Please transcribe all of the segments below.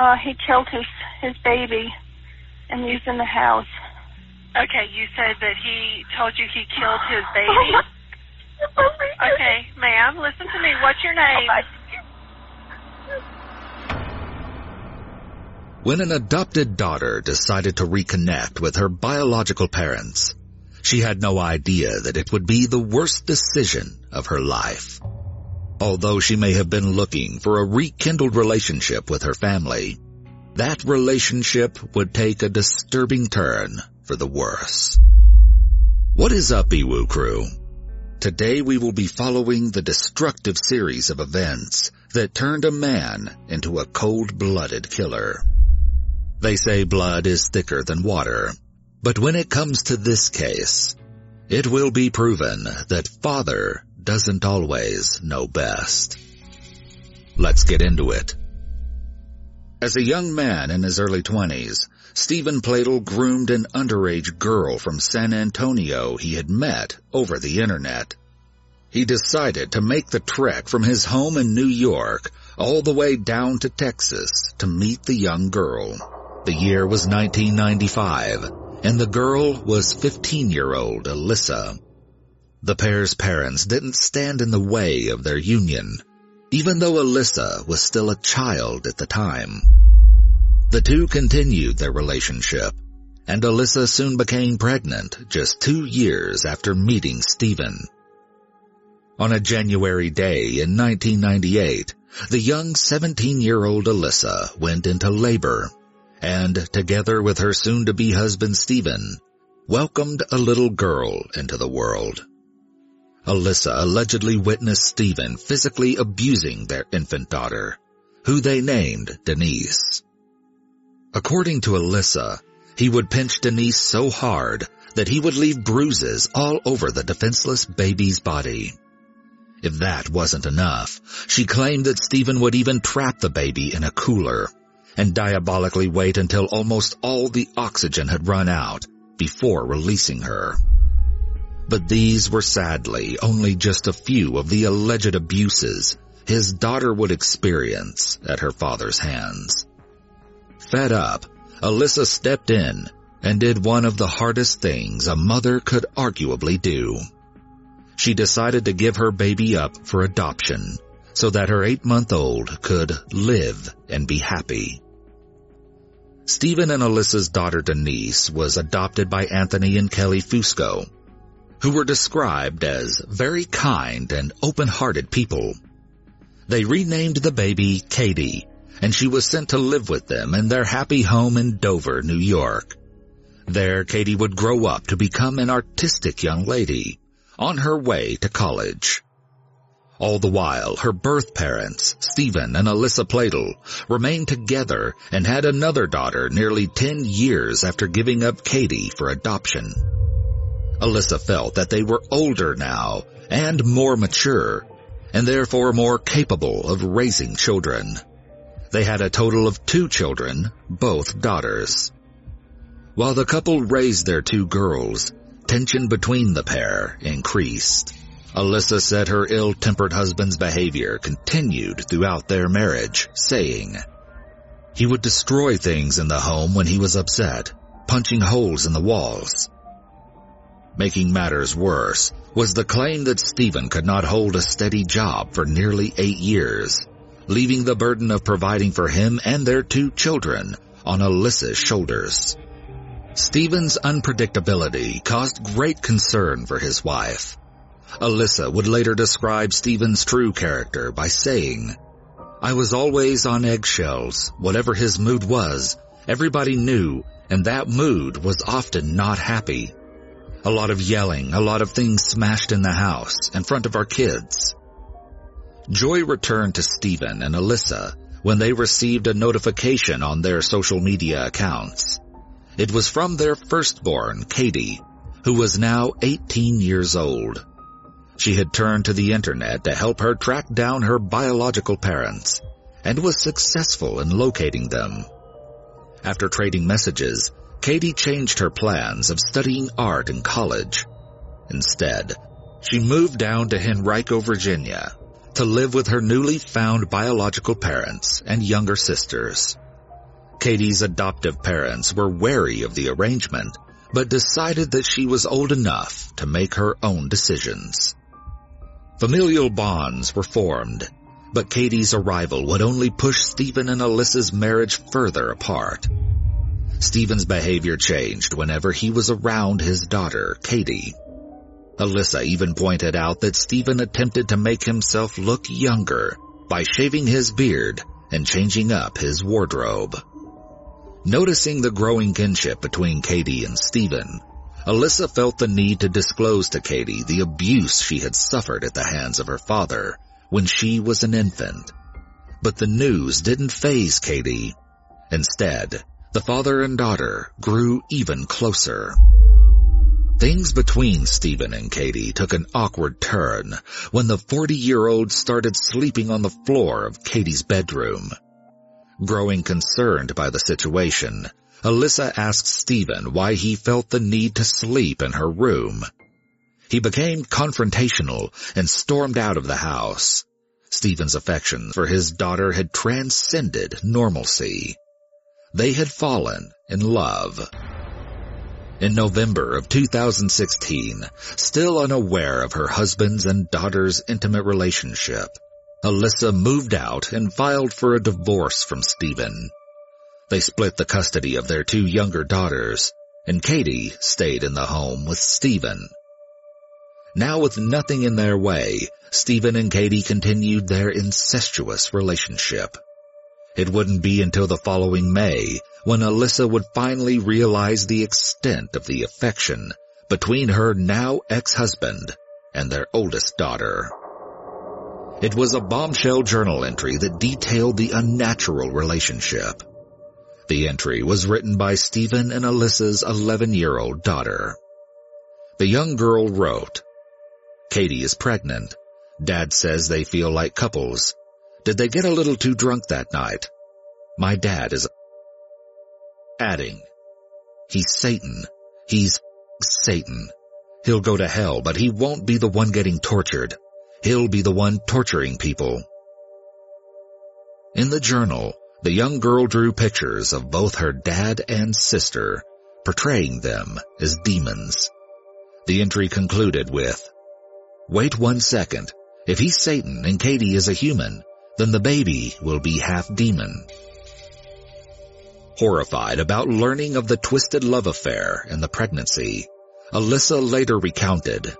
uh, he killed his his baby, and he's in the house. Okay, you said that he told you he killed his baby. okay, ma'am, listen to me. What's your name? When an adopted daughter decided to reconnect with her biological parents, she had no idea that it would be the worst decision of her life. Although she may have been looking for a rekindled relationship with her family, that relationship would take a disturbing turn for the worse. What is up, EWU crew? Today we will be following the destructive series of events that turned a man into a cold-blooded killer. They say blood is thicker than water, but when it comes to this case, it will be proven that father doesn't always know best. Let's get into it. As a young man in his early twenties, Stephen Pladl groomed an underage girl from San Antonio he had met over the internet. He decided to make the trek from his home in New York all the way down to Texas to meet the young girl. The year was 1995, and the girl was 15-year-old Alyssa. The pair's parents didn't stand in the way of their union, even though Alyssa was still a child at the time. The two continued their relationship, and Alyssa soon became pregnant just two years after meeting Stephen. On a January day in 1998, the young 17-year-old Alyssa went into labor, and together with her soon-to-be husband Stephen, welcomed a little girl into the world. Alyssa allegedly witnessed Stephen physically abusing their infant daughter, who they named Denise. According to Alyssa, he would pinch Denise so hard that he would leave bruises all over the defenseless baby's body. If that wasn't enough, she claimed that Stephen would even trap the baby in a cooler and diabolically wait until almost all the oxygen had run out before releasing her. But these were sadly only just a few of the alleged abuses his daughter would experience at her father's hands. Fed up, Alyssa stepped in and did one of the hardest things a mother could arguably do. She decided to give her baby up for adoption so that her eight-month-old could live and be happy. Stephen and Alyssa's daughter Denise was adopted by Anthony and Kelly Fusco, who were described as very kind and open-hearted people. They renamed the baby Katie, and she was sent to live with them in their happy home in Dover, New York. There, Katie would grow up to become an artistic young lady on her way to college. All the while, her birth parents, Stephen and Alyssa Pladl, remained together and had another daughter nearly 10 years after giving up Katie for adoption. Alyssa felt that they were older now and more mature, and therefore more capable of raising children. They had a total of two children, both daughters. While the couple raised their two girls, tension between the pair increased. Alyssa said her ill-tempered husband's behavior continued throughout their marriage, saying, He would destroy things in the home when he was upset, punching holes in the walls. Making matters worse was the claim that Stephen could not hold a steady job for nearly eight years, leaving the burden of providing for him and their two children on Alyssa's shoulders. Stephen's unpredictability caused great concern for his wife. Alyssa would later describe Stephen's true character by saying, I was always on eggshells. Whatever his mood was, everybody knew, and that mood was often not happy. A lot of yelling, a lot of things smashed in the house, in front of our kids. Joy returned to Stephen and Alyssa when they received a notification on their social media accounts. It was from their firstborn, Katie, who was now 18 years old. She had turned to the internet to help her track down her biological parents and was successful in locating them. After trading messages, Katie changed her plans of studying art in college. Instead, she moved down to Henrico, Virginia to live with her newly found biological parents and younger sisters. Katie's adoptive parents were wary of the arrangement, but decided that she was old enough to make her own decisions. Familial bonds were formed, but Katie's arrival would only push Stephen and Alyssa's marriage further apart. Stephen's behavior changed whenever he was around his daughter, Katie. Alyssa even pointed out that Stephen attempted to make himself look younger by shaving his beard and changing up his wardrobe. Noticing the growing kinship between Katie and Stephen, Alyssa felt the need to disclose to Katie the abuse she had suffered at the hands of her father when she was an infant. But the news didn't faze Katie. Instead, the father and daughter grew even closer. Things between Stephen and Katie took an awkward turn when the 40-year-old started sleeping on the floor of Katie's bedroom. Growing concerned by the situation, Alyssa asked Stephen why he felt the need to sleep in her room. He became confrontational and stormed out of the house. Stephen's affection for his daughter had transcended normalcy. They had fallen in love. In November of 2016, still unaware of her husband's and daughter's intimate relationship, Alyssa moved out and filed for a divorce from Stephen. They split the custody of their two younger daughters, and Katie stayed in the home with Stephen. Now with nothing in their way, Stephen and Katie continued their incestuous relationship. It wouldn't be until the following May when Alyssa would finally realize the extent of the affection between her now ex-husband and their oldest daughter. It was a bombshell journal entry that detailed the unnatural relationship. The entry was written by Stephen and Alyssa's 11-year-old daughter. The young girl wrote, Katie is pregnant. Dad says they feel like couples. Did they get a little too drunk that night? My dad is adding, he's Satan. He's Satan. He'll go to hell, but he won't be the one getting tortured. He'll be the one torturing people. In the journal, the young girl drew pictures of both her dad and sister, portraying them as demons. The entry concluded with, Wait one second. If he's Satan and Katie is a human, then the baby will be half demon. Horrified about learning of the twisted love affair and the pregnancy, Alyssa later recounted,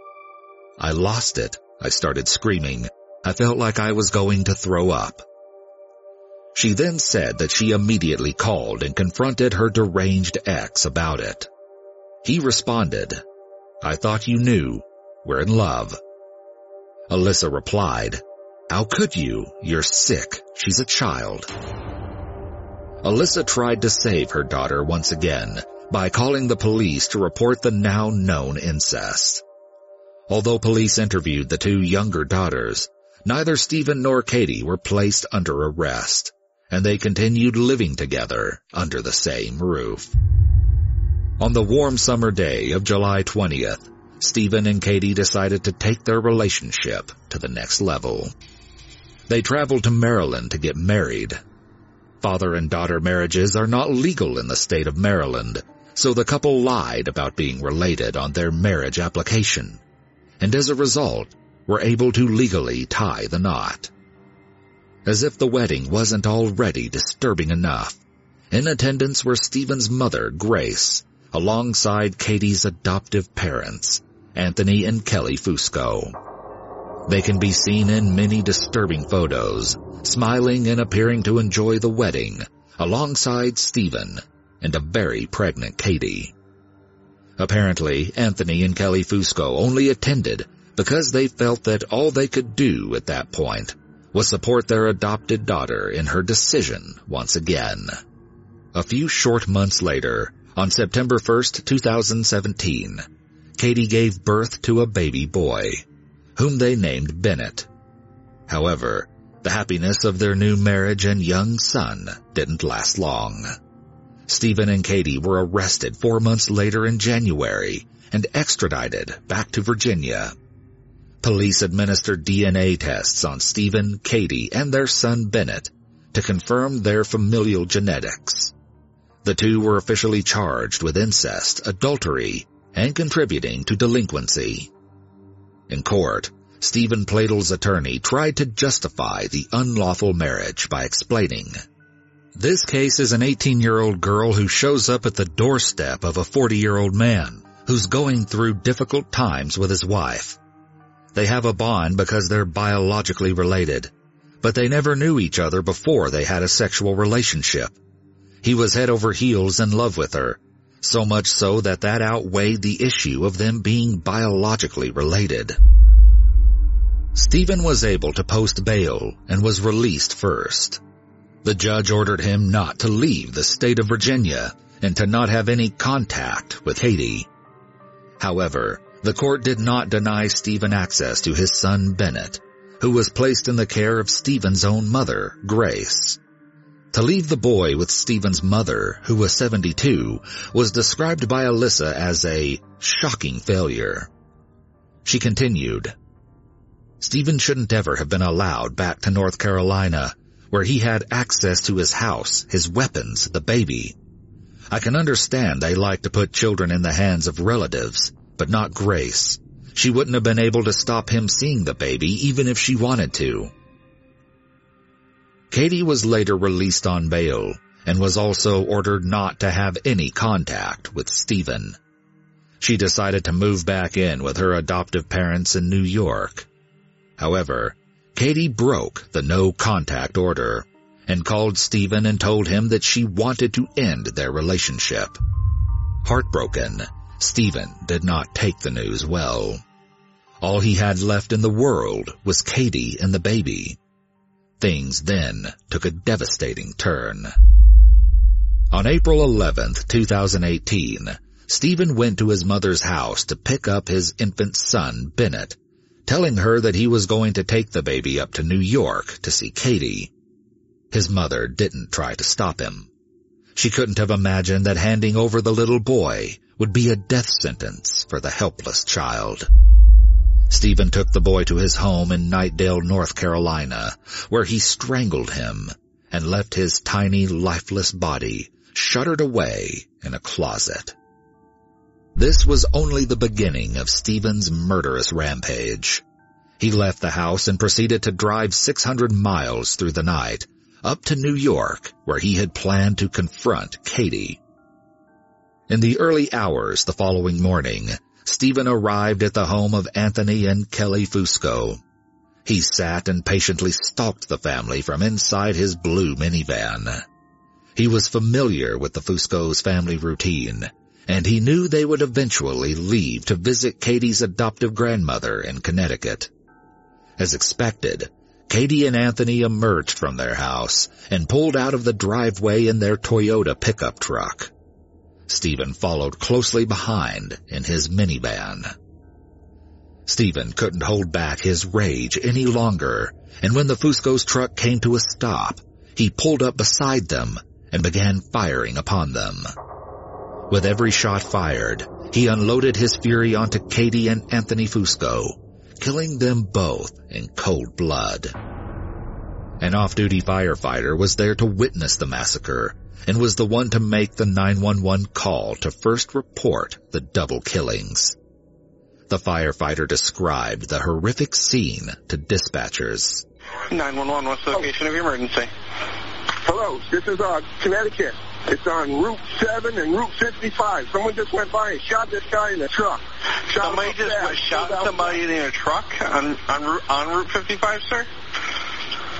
I lost it I started screaming. I felt like I was going to throw up. She then said that she immediately called and confronted her deranged ex about it. He responded, I thought you knew. We're in love. Alyssa replied, How could you? You're sick. She's a child. Alyssa tried to save her daughter once again by calling the police to report the now known incest. Although police interviewed the two younger daughters, neither Stephen nor Katie were placed under arrest, and they continued living together under the same roof. On the warm summer day of July 20th, Stephen and Katie decided to take their relationship to the next level. They traveled to Maryland to get married. Father and daughter marriages are not legal in the state of Maryland, so the couple lied about being related on their marriage application and as a result were able to legally tie the knot. As if the wedding wasn't already disturbing enough, in attendance were Stephen's mother, Grace, alongside Katie's adoptive parents, Anthony and Kelly Fusco. They can be seen in many disturbing photos, smiling and appearing to enjoy the wedding, alongside Stephen and a very pregnant Katie. Apparently, Anthony and Kelly Fusco only attended because they felt that all they could do at that point was support their adopted daughter in her decision once again. A few short months later, on September 1st, 2017, Katie gave birth to a baby boy, whom they named Bennett. However, the happiness of their new marriage and young son didn't last long. Stephen and Katie were arrested four months later in January and extradited back to Virginia. Police administered DNA tests on Stephen, Katie, and their son Bennett to confirm their familial genetics. The two were officially charged with incest, adultery, and contributing to delinquency. In court, Stephen Pladl's attorney tried to justify the unlawful marriage by explaining, This case is an 18-year-old girl who shows up at the doorstep of a 40-year-old man who's going through difficult times with his wife. They have a bond because they're biologically related, but they never knew each other before they had a sexual relationship. He was head over heels in love with her, so much so that that outweighed the issue of them being biologically related. Stephen was able to post bail and was released first. The judge ordered him not to leave the state of Virginia and to not have any contact with Katie. However, the court did not deny Stephen access to his son Bennett, who was placed in the care of Stephen's own mother, Grace. To leave the boy with Stephen's mother, who was 72, was described by Alyssa as a shocking failure. She continued, Stephen shouldn't ever have been allowed back to North Carolina, where he had access to his house, his weapons, the baby. I can understand they like to put children in the hands of relatives, but not Grace. She wouldn't have been able to stop him seeing the baby even if she wanted to. Katie was later released on bail and was also ordered not to have any contact with Stephen. She decided to move back in with her adoptive parents in New York. However, Katie broke the no contact order and called Stephen and told him that she wanted to end their relationship. Heartbroken, Stephen did not take the news well. All he had left in the world was Katie and the baby. Things then took a devastating turn. On April 11th, 2018, Stephen went to his mother's house to pick up his infant son, Bennett, telling her that he was going to take the baby up to New York to see Katie. His mother didn't try to stop him. She couldn't have imagined that handing over the little boy would be a death sentence for the helpless child. Stephen took the boy to his home in Knightdale, North Carolina, where he strangled him and left his tiny, lifeless body shuttered away in a closet. This was only the beginning of Stephen's murderous rampage. He left the house and proceeded to drive 600 miles through the night, up to New York, where he had planned to confront Katie. In the early hours the following morning, Stephen arrived at the home of Anthony and Kelly Fusco. He sat and patiently stalked the family from inside his blue minivan. He was familiar with the Fusco's family routine, and he knew they would eventually leave to visit Katie's adoptive grandmother in Connecticut. As expected, Katie and Anthony emerged from their house and pulled out of the driveway in their Toyota pickup truck. Stephen followed closely behind in his minivan. Stephen couldn't hold back his rage any longer, and when the Fusco's truck came to a stop, he pulled up beside them and began firing upon them. With every shot fired, he unloaded his fury onto Katie and Anthony Fusco, killing them both in cold blood. An off-duty firefighter was there to witness the massacre and was the one to make the 911 call to first report the double killings. The firefighter described the horrific scene to dispatchers. 911, what's the location of your emergency? Hello, this is uh, Connecticut. It's on Route 7 and Route 55. Someone just went by and shot this guy in the truck. Shot somebody just shot somebody in a truck on, on, on Route 55, sir?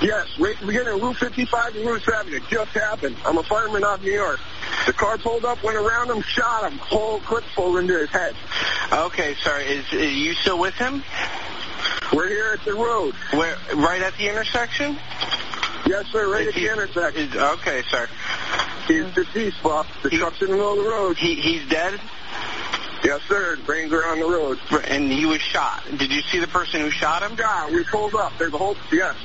Yes, right at the beginning of Route 55 and Route 7. It just happened. I'm a fireman out of New York. The car pulled up, went around him, shot him. Whole clip full into his head. Okay, sorry. Is, are you still with him? We're here at the road. Where? Right at the intersection? Yes, sir. Right is at he, the intersection. Is, okay, sir. He's deceased, boss. The he, truck's in the middle of the road. He, he's dead? Yes, sir. Brains are on the road. And he was shot. Did you see the person who shot him? Yeah, we pulled up. There's a whole, yes.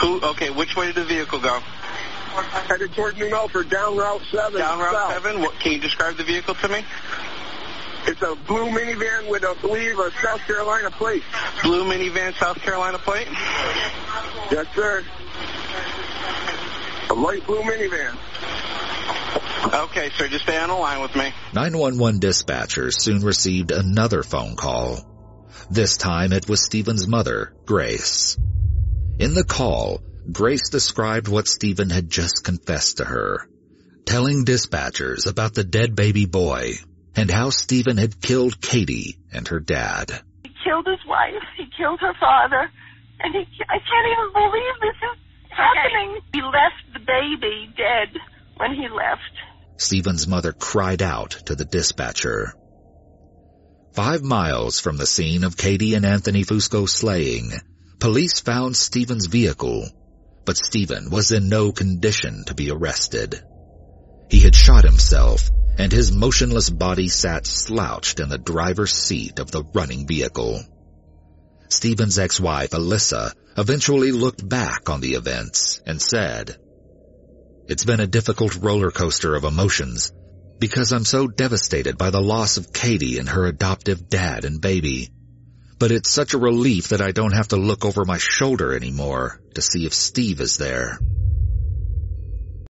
Who? Okay, which way did the vehicle go? Headed toward New Milford, down Route 7. Down Route south. 7? What, can you describe the vehicle to me? It's a blue minivan with, I believe, a South Carolina plate. Blue minivan, South Carolina plate? Yes, sir. A light blue minivan. Okay, sir, just stay on the line with me. 911 dispatchers soon received another phone call. This time it was Stephen's mother, Grace. In the call, Grace described what Stephen had just confessed to her, telling dispatchers about the dead baby boy and how Stephen had killed Katie and her dad. He killed his wife. He killed her father. And he, I can't even believe this is happening. He left the baby dead when he left. Stephen's mother cried out to the dispatcher. Five miles from the scene of Katie and Anthony Fusco's slaying, police found Stephen's vehicle, but Stephen was in no condition to be arrested. He had shot himself, and his motionless body sat slouched in the driver's seat of the running vehicle. Stephen's ex-wife, Alyssa, eventually looked back on the events and said, It's been a difficult roller coaster of emotions because I'm so devastated by the loss of Katie and her adoptive dad and baby. But it's such a relief that I don't have to look over my shoulder anymore to see if Steve is there.